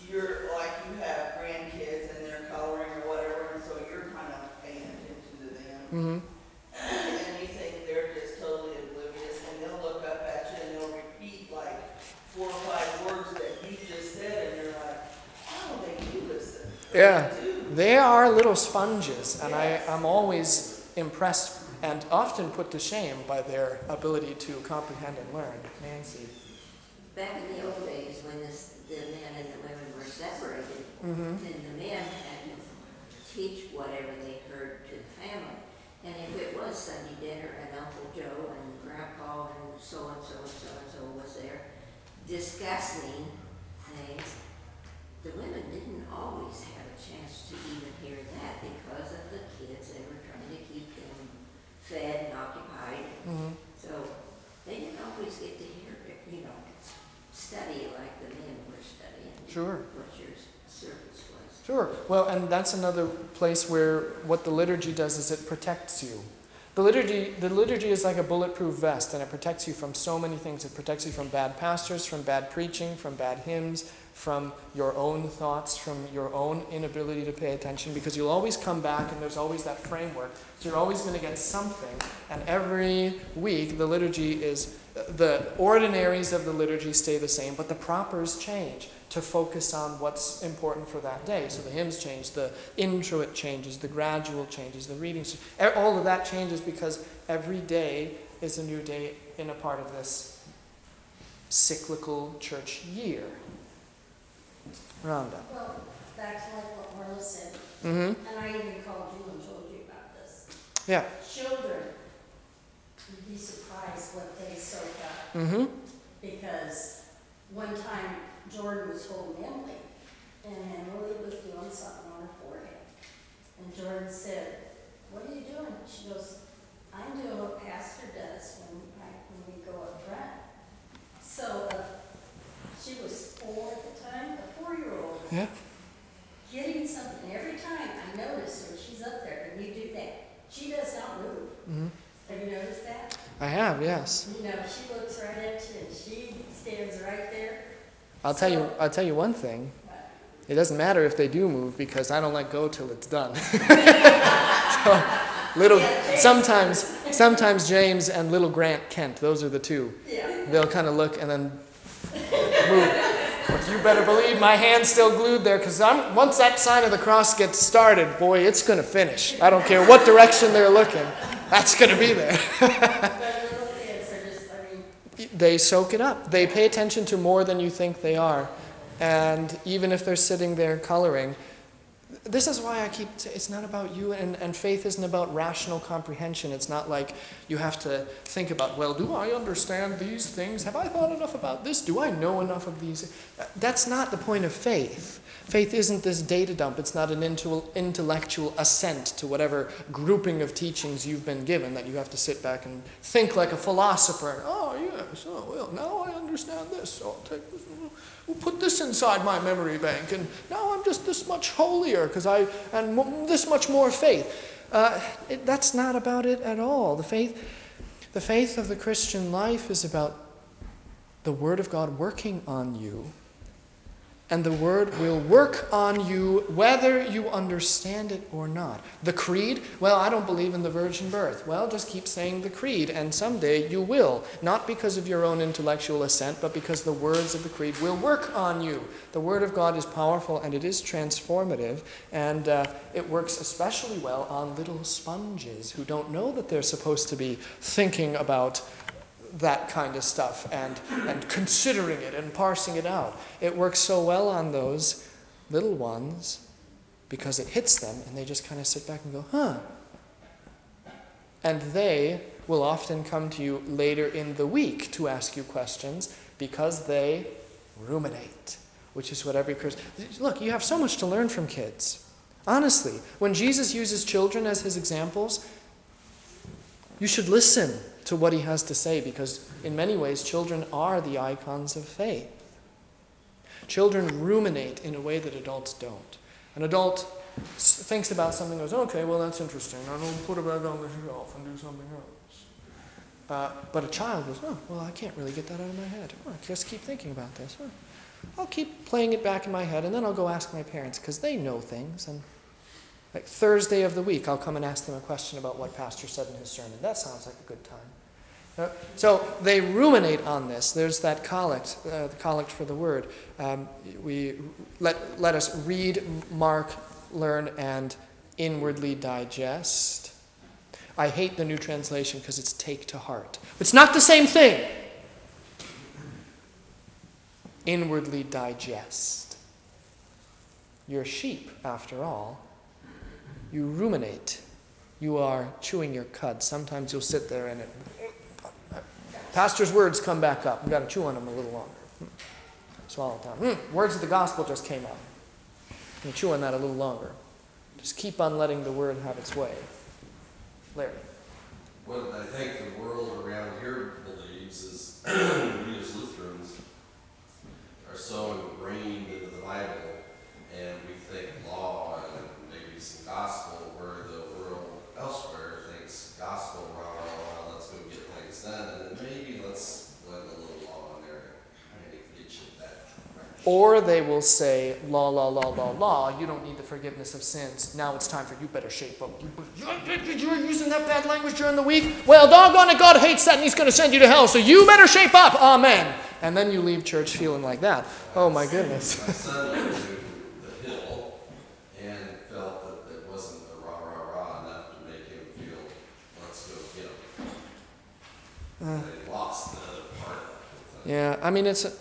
you're, like, you have grandkids and they're coloring or whatever, and so you're kind of paying attention to them. Mm-hmm. And you think they're just totally oblivious, and they'll look up at you and they'll repeat like four or five words that you just said, and you're like, oh, they do listen. Yeah. They are little sponges, and I, I'm always impressed and often put to shame by their ability to comprehend and learn. Nancy. Back in the old days, when this, the men and the women were separated, Mm-hmm. then the men had to teach whatever they heard to the family. And if it was Sunday dinner and Uncle Joe and Grandpa and so-and-so and so-and-so was there discussing things, the women didn't always have a chance to even hear that because of the kids. They were trying to keep them fed and occupied. Mm-hmm. So they didn't always get to hear, it, you know, study like the men were studying. Sure. What your service was. Sure. Well, and that's another place where what the liturgy does is it protects you. The liturgy, the liturgy is like a bulletproof vest, and it protects you from so many things. It protects you from bad pastors, from bad preaching, from bad hymns, from your own thoughts, from your own inability to pay attention, because you'll always come back and there's always that framework. So you're always going to get something, and every week the liturgy is, the ordinaries of the liturgy stay the same, but the propers change to focus on what's important for that day. So the hymns change, the introit changes, the gradual changes, the readings, all of that changes because every day is a new day in a part of this cyclical church year. Rhonda. Well, back to like what Marla said, Mm-hmm. and I even called you and told you about this. Yeah. Children, you'd be surprised what they soak up, Mm-hmm. because one time Jordan was holding Emily, and Emily was doing something on her forehead. And Jordan said, what are you doing? She goes, I'm doing what pastor does when I, when we go up front. So, uh, she was four at the time, a four-year-old Yeah. getting something every time I notice when she's up there and you do that, she does not move. Mm-hmm. Have you noticed that? I have, yes. You know, she looks right at you and she stands right there. I'll tell you. I'll tell you one thing. It doesn't matter if they do move because I don't let go till it's done. so, little Yeah, sometimes sometimes James and little Grant Kent, those are the two. Yeah. They'll kind of look and then you better believe my hand's still glued there because once that sign of the cross gets started, boy, it's going to finish. I don't care what direction they're looking. That's going to be there. They soak it up. They pay attention to more than you think they are. And even if they're sitting there coloring, this is why I keep, it's not about you, and, and faith isn't about rational comprehension. It's not like you have to think about, well, do I understand these things? Have I thought enough about this? Do I know enough of these? That's not the point of faith. Faith isn't this data dump, it's not an intellectual assent to whatever grouping of teachings you've been given that you have to sit back and think like a philosopher. Oh, yes, oh, well, now I understand this, so I'll take this. We'll put this inside my memory bank, and now I'm just this much holier because I and this much more faith. Uh, it, that's not about it at all. The faith, the faith of the Christian life is about the Word of God working on you and the word will work on you whether you understand it or not. The creed, well, I don't believe in the virgin birth. Well, just keep saying the creed, and someday you will. Not because of your own intellectual assent, but because the words of the creed will work on you. The word of God is powerful and it is transformative, and uh, it works especially well on little sponges who don't know that they're supposed to be thinking about that kind of stuff and, and considering it and parsing it out. It works so well on those little ones because it hits them and they just kind of sit back and go, huh. And they will often come to you later in the week to ask you questions because they ruminate, which is what every Christian. Look, you have so much to learn from kids. Honestly, when Jesus uses children as his examples, you should listen to what he has to say because, in many ways, children are the icons of faith. Children ruminate in a way that adults don't. An adult thinks about something and goes, okay, well, that's interesting. I will put it back on the shelf and do something else. Uh, but a child goes, oh, well, I can't really get that out of my head. Oh, I just keep thinking about this. Oh, I'll keep playing it back in my head, and then I'll go ask my parents because they know things. And like Thursday of the week, I'll come and ask them a question about what Pastor said in his sermon. That sounds like a good time. Uh, so they ruminate on this. There's that collect, uh, the collect for the word. Um, we let, let us read, mark, learn, and inwardly digest. I hate the new translation because it's take to heart. It's not the same thing. Inwardly digest. You're sheep, after all. You ruminate. You are chewing your cud. Sometimes you'll sit there and it. Pastor's words come back up. You've got to chew on them a little longer. Swallow it down. Hmm. Words of the gospel just came up. You chew on that a little longer. Just keep on letting the word have its way. Larry. What I think the world around here believes is we as Lutherans are so ingrained into the Bible and we think law maybe gospel where the world elsewhere thinks gospel, rah, rah, rah, let's go get things done. And then maybe let's let a little law in there to kind of get you that direction. Or they will say, law, law, law, law, law, you don't need the forgiveness of sins. Now it's time for you better shape up. You're using that bad language during the week? Well, doggone it, God hates that and He's going to send you to hell, so you better shape up. Amen. And then you leave church feeling like that. Oh, my goodness. My son went to the hill and felt that it wasn't the rah, rah, rah enough to make him feel, let's go get him. They lost the part. Yeah, I mean, it's. A,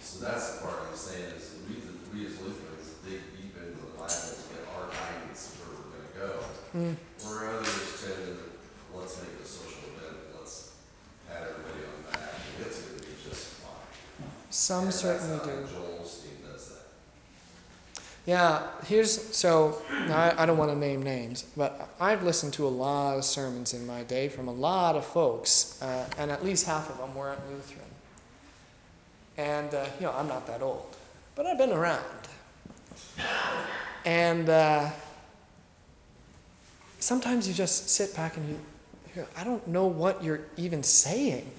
So that's the part I'm saying is we, we as Lutherans dig deep into the Bible to get our guidance where we're gonna go. mm, Where others tend to, let's make it a social event, let's pat everybody on the back, and it's gonna be just fine. some And that's certainly how do. Joel Osteen does that. Yeah, here's so I, I don't want to name names, but I've listened to a lot of sermons in my day from a lot of folks, uh, and at least half of them weren't Lutheran. And uh, you know, I'm not that old, but I've been around. And uh, sometimes you just sit back and you, you I don't know what you're even saying.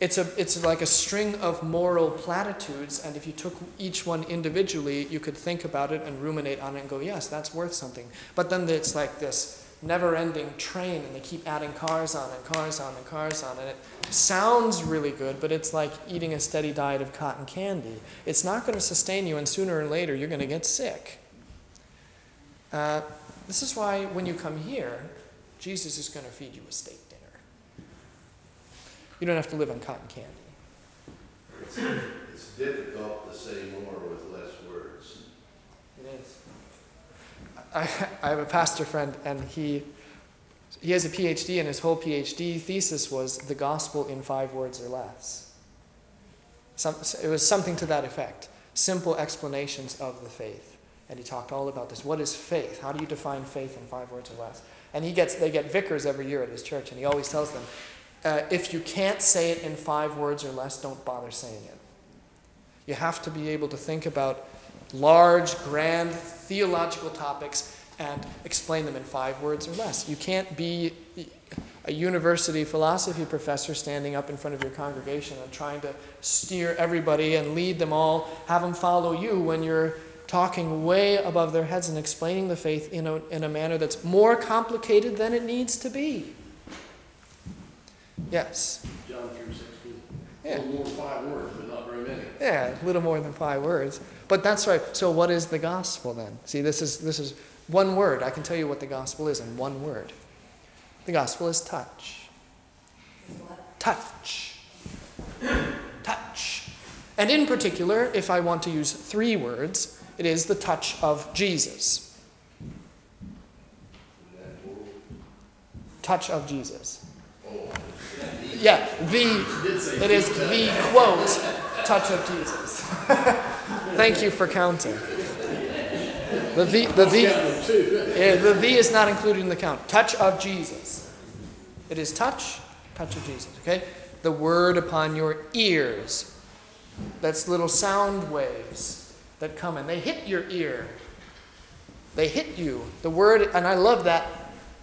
It's, a, it's like a string of moral platitudes, and if you took each one individually, you could think about it and ruminate on it and go, yes, that's worth something. But then it's like this never ending train and they keep adding cars on and cars on and cars on. And it sounds really good, but it's like eating a steady diet of cotton candy. It's not going to sustain you, and sooner or later you're going to get sick. Uh, this is why when you come here, Jesus is going to feed you a steak. You don't have to live on cotton candy. It's, it's difficult to say more with less words. It is. I, I have a pastor friend, and he he has a PhD, and his whole PhD thesis was the gospel in five words or less. Some, it was something to that effect. Simple explanations of the faith, and he talked all about this. What is faith? How do you define faith in five words or less? And he gets they get vicars every year at his church, and he always tells them, uh, if you can't say it in five words or less, don't bother saying it. You have to be able to think about large, grand theological topics and explain them in five words or less. You can't be a university philosophy professor standing up in front of your congregation and trying to steer everybody and lead them all, have them follow you when you're talking way above their heads and explaining the faith in a, in a manner that's more complicated than it needs to be. Yes. John three sixteen. Yeah. A little more than five words, but not very many. Yeah, a little more than five words. But that's right. So what is the gospel then? See, this is this is one word. I can tell you what the gospel is in one word. The gospel is touch. Touch. touch. And in particular, if I want to use three words, it is the touch of Jesus. Touch of Jesus. Oh. Yeah, the it is the quote touch of Jesus. Thank you for counting. The V, the V, yeah, the V is not included in the count. Touch of Jesus. It is touch, touch of Jesus. Okay, the word upon your ears. That's little sound waves that come and they hit your ear. They hit you. The word, and I love that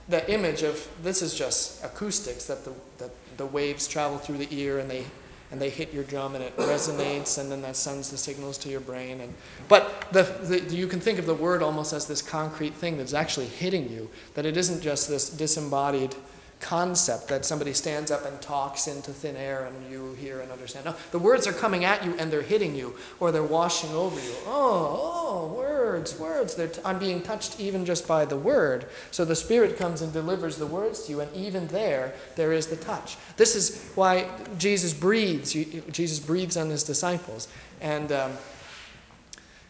the image of this is just acoustics that the that the waves travel through the ear and they and they hit your drum and it resonates and then that sends the signals to your brain and but the, the, you can think of the word almost as this concrete thing that's actually hitting you that it isn't just this disembodied concept that somebody stands up and talks into thin air and you hear and understand. No the words are coming at you and they're hitting you or they're washing over you. Oh oh words words. T- i'm being touched even just by the word. So the spirit comes and delivers the words to you and even there there is the touch. This is why jesus breathes. Jesus breathes on his disciples. And um,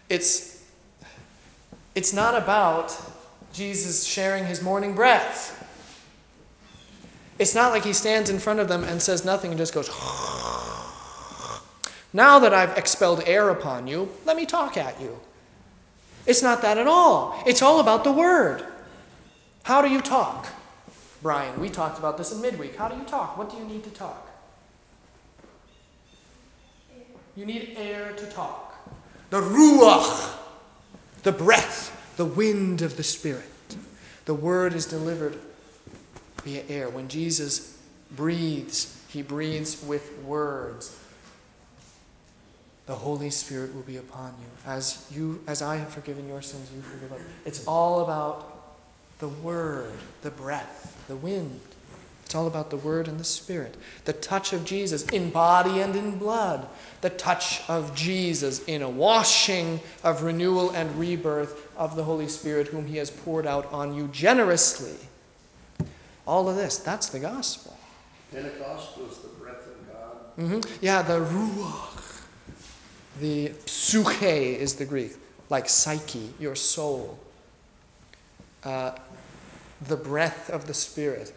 it's it's not about jesus sharing his morning breath. It's not like he stands in front of them and says nothing and just goes, Now that I've expelled air upon you, let me talk at you. It's not that at all. It's all about the word. How do you talk? Brian, we talked about this in midweek. How do you talk? What do you need to talk? You need air to talk. The ruach, the breath, the wind of the Spirit. The word is delivered via air. When Jesus breathes, he breathes with words. The Holy Spirit will be upon you. As you as I have forgiven your sins, you forgive others. It's all about the word, the breath, the wind. It's all about the word and the spirit. The touch of Jesus in body and in blood. The touch of Jesus in a washing of renewal and rebirth of the Holy Spirit, whom he has poured out on you generously. All of this, that's the gospel. Pentecost was the breath of God. hmm Yeah, the ruach. The psyche is the Greek, like psyche, your soul. Uh, the breath of the Spirit.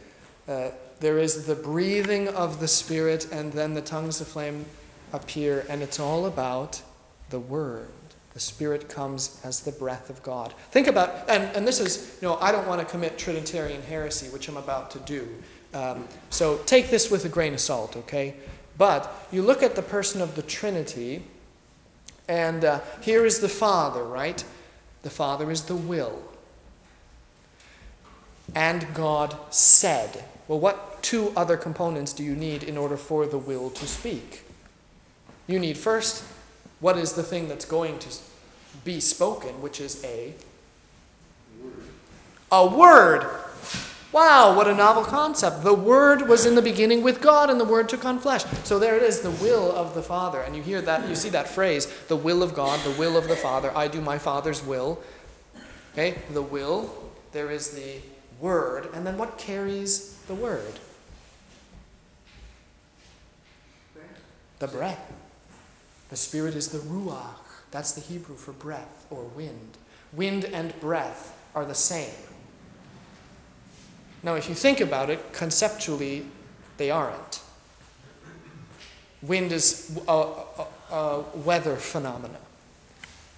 Uh, there is the breathing of the Spirit, and then the tongues of flame appear, and it's all about the Word. The Spirit comes as the breath of God. Think about, and, and this is, you know, I don't want to commit Trinitarian heresy, which I'm about to do. Um, so take this with a grain of salt, okay? But you look at the person of the Trinity, and uh, here is the Father, right? The Father is the will. And God said. Well, what two other components do you need in order for the will to speak? You need first, what is the thing that's going to be spoken, which is a a word. Wow, what a novel concept. The Word was in the beginning with God, and the Word took on flesh. So there it is, the will of the Father. And you hear that, you see that phrase, the will of God, the will of the Father. I do my Father's will. Okay, the will, there is the Word, and then what carries the Word? The breath. The Spirit is the Ruach. That's the Hebrew for breath or wind. Wind and breath are the same. Now, if you think about it, conceptually, they aren't. Wind is a, a, a, weather phenomena,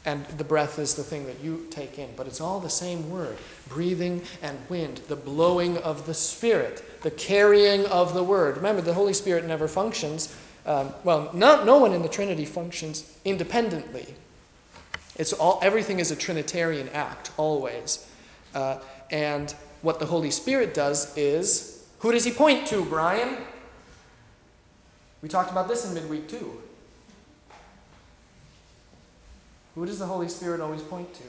and the breath is the thing that you take in, but it's all the same word breathing and wind, the blowing of the Spirit, the carrying of the Word. Remember, the Holy Spirit never functions. Um, well, no, no one in the Trinity functions independently. It's all, everything is a Trinitarian act, always. Uh, and what the Holy Spirit does is, who does he point to, Brian? We talked about this in midweek too. Who does the Holy Spirit always point to?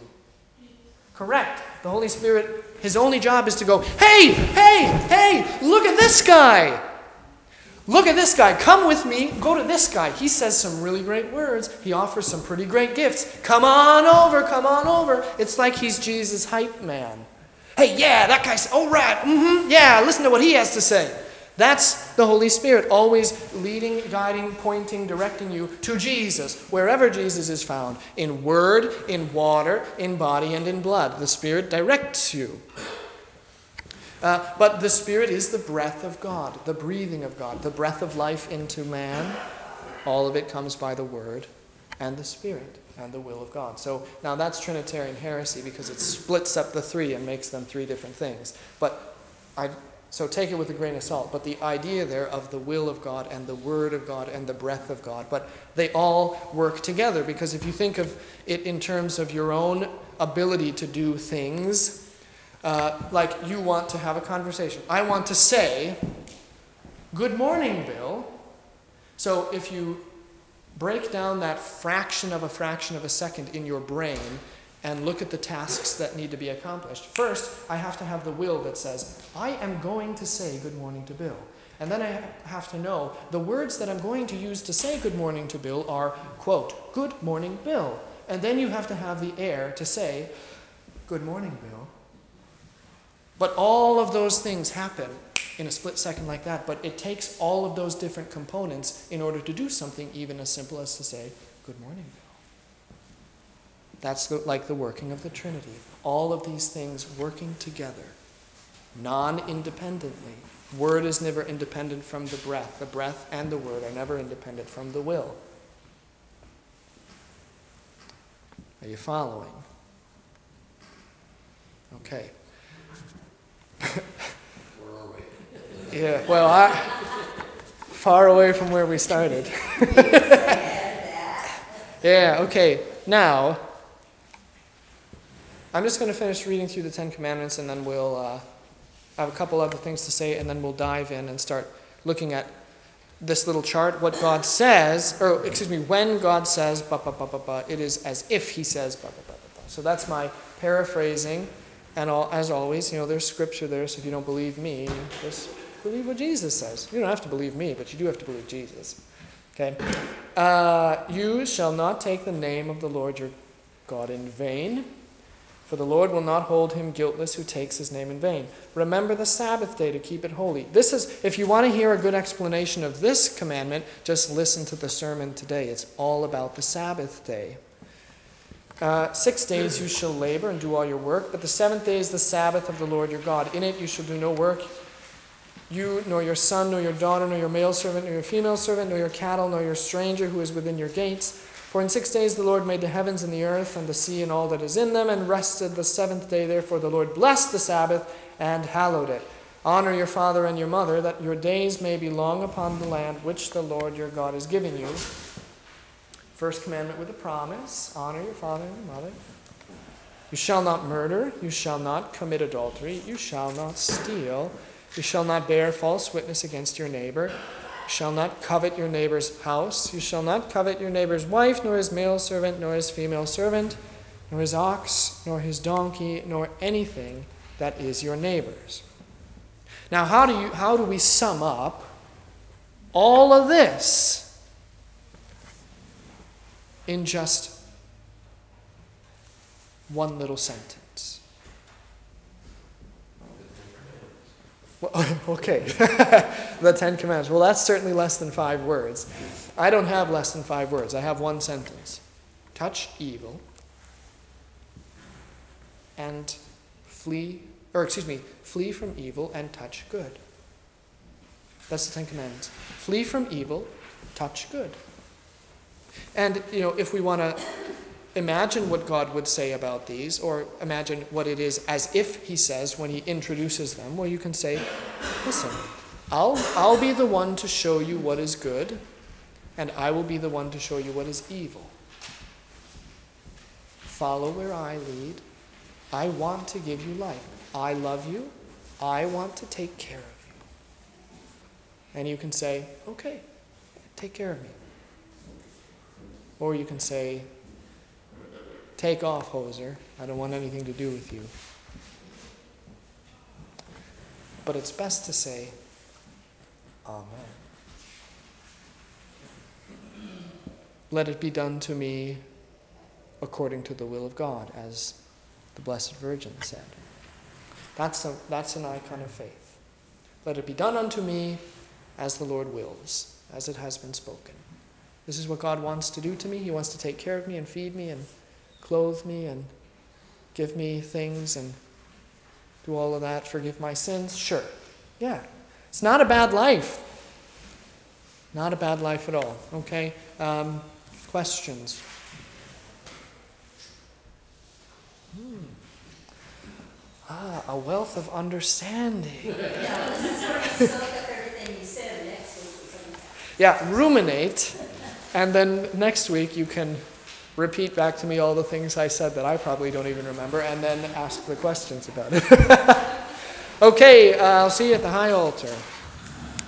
Correct. The Holy Spirit, his only job is to go, hey, hey, hey, look at this guy. Look at this guy. Come with me. Go to this guy. He says some really great words. He offers some pretty great gifts. Come on over. Come on over. It's like he's Jesus' hype man. Hey, yeah, that guy's, oh, right, mm-hmm, yeah, listen to what he has to say. That's the Holy Spirit, always leading, guiding, pointing, directing you to Jesus, wherever Jesus is found, in word, in water, in body, and in blood. The Spirit directs you. Uh, but the Spirit is the breath of God, the breathing of God, the breath of life into man. All of it comes by the Word and the Spirit and the will of God. So now that's Trinitarian heresy because it splits up the three and makes them three different things. But I so take it with a grain of salt. But the idea there of the will of God and the word of God and the breath of God, but they all work together because if you think of it in terms of your own ability to do things, uh, like you want to have a conversation. I want to say, Good morning, Bill. So if you break down that fraction of a fraction of a second in your brain and look at the tasks that need to be accomplished. First, I have to have the will that says, I am going to say good morning to Bill. And then I have to know the words that I'm going to use to say good morning to Bill are, quote, good morning, Bill. And then you have to have the air to say, good morning, Bill. But all of those things happen in a split second like that, but it takes all of those different components in order to do something even as simple as to say, Good morning, Bill. That's the, like the working of the Trinity. All of these things working together, non independently. Word is never independent from the breath. The breath and the word are never independent from the will. Are you following? Okay. Yeah, well, I, far away from where we started. yeah, okay. Now, I'm just going to finish reading through the Ten Commandments and then we'll uh, have a couple other things to say and then we'll dive in and start looking at this little chart, what God says, or excuse me, when God says, ba, ba, ba, ba, ba, it is as if He says, ba, ba, ba, ba, ba. So that's my paraphrasing. And all, as always, you know, there's scripture there, so if you don't believe me, just Believe what Jesus says. You don't have to believe me, but you do have to believe Jesus. Okay? Uh, you shall not take the name of the Lord your God in vain, for the Lord will not hold him guiltless who takes his name in vain. Remember the Sabbath day to keep it holy. This is, if you want to hear a good explanation of this commandment, just listen to the sermon today. It's all about the Sabbath day. Uh, six days you shall labor and do all your work, but the seventh day is the Sabbath of the Lord your God. In it you shall do no work you, nor your son, nor your daughter, nor your male servant, nor your female servant, nor your cattle, nor your stranger who is within your gates. For in six days the Lord made the heavens and the earth and the sea and all that is in them, and rested the seventh day. Therefore the Lord blessed the Sabbath and hallowed it. Honor your father and your mother, that your days may be long upon the land which the Lord your God is giving you. First commandment with a promise honor your father and your mother. You shall not murder, you shall not commit adultery, you shall not steal. You shall not bear false witness against your neighbor. You shall not covet your neighbor's house. You shall not covet your neighbor's wife, nor his male servant, nor his female servant, nor his ox, nor his donkey, nor anything that is your neighbor's. Now, how do, you, how do we sum up all of this in just one little sentence? Well, okay, the Ten Commandments. Well, that's certainly less than five words. I don't have less than five words, I have one sentence touch evil and flee, or excuse me, flee from evil and touch good. That's the Ten Commandments. Flee from evil, touch good. And, you know, if we want to imagine what God would say about these, or imagine what it is as if He says when He introduces them, well, you can say, listen, I'll, I'll be the one to show you what is good, and I will be the one to show you what is evil. Follow where I lead. I want to give you life. I love you. I want to take care of you. And you can say, okay, take care of me. Or you can say, take off, hoser. I don't want anything to do with you. But it's best to say, Amen. Let it be done to me according to the will of God, as the Blessed Virgin said. That's, a, that's an icon of faith. Let it be done unto me as the Lord wills, as it has been spoken. This is what God wants to do to me. He wants to take care of me and feed me and clothe me and give me things and do all of that, forgive my sins. Sure. Yeah. It's not a bad life. Not a bad life at all. Okay? Um, questions? Hmm. Ah, a wealth of understanding. Yeah, this is where you soak everything you said next week. Yeah, ruminate, and then next week you can repeat back to me all the things I said that I probably don't even remember, and then ask the questions about it. okay, uh, I'll see you at the high altar.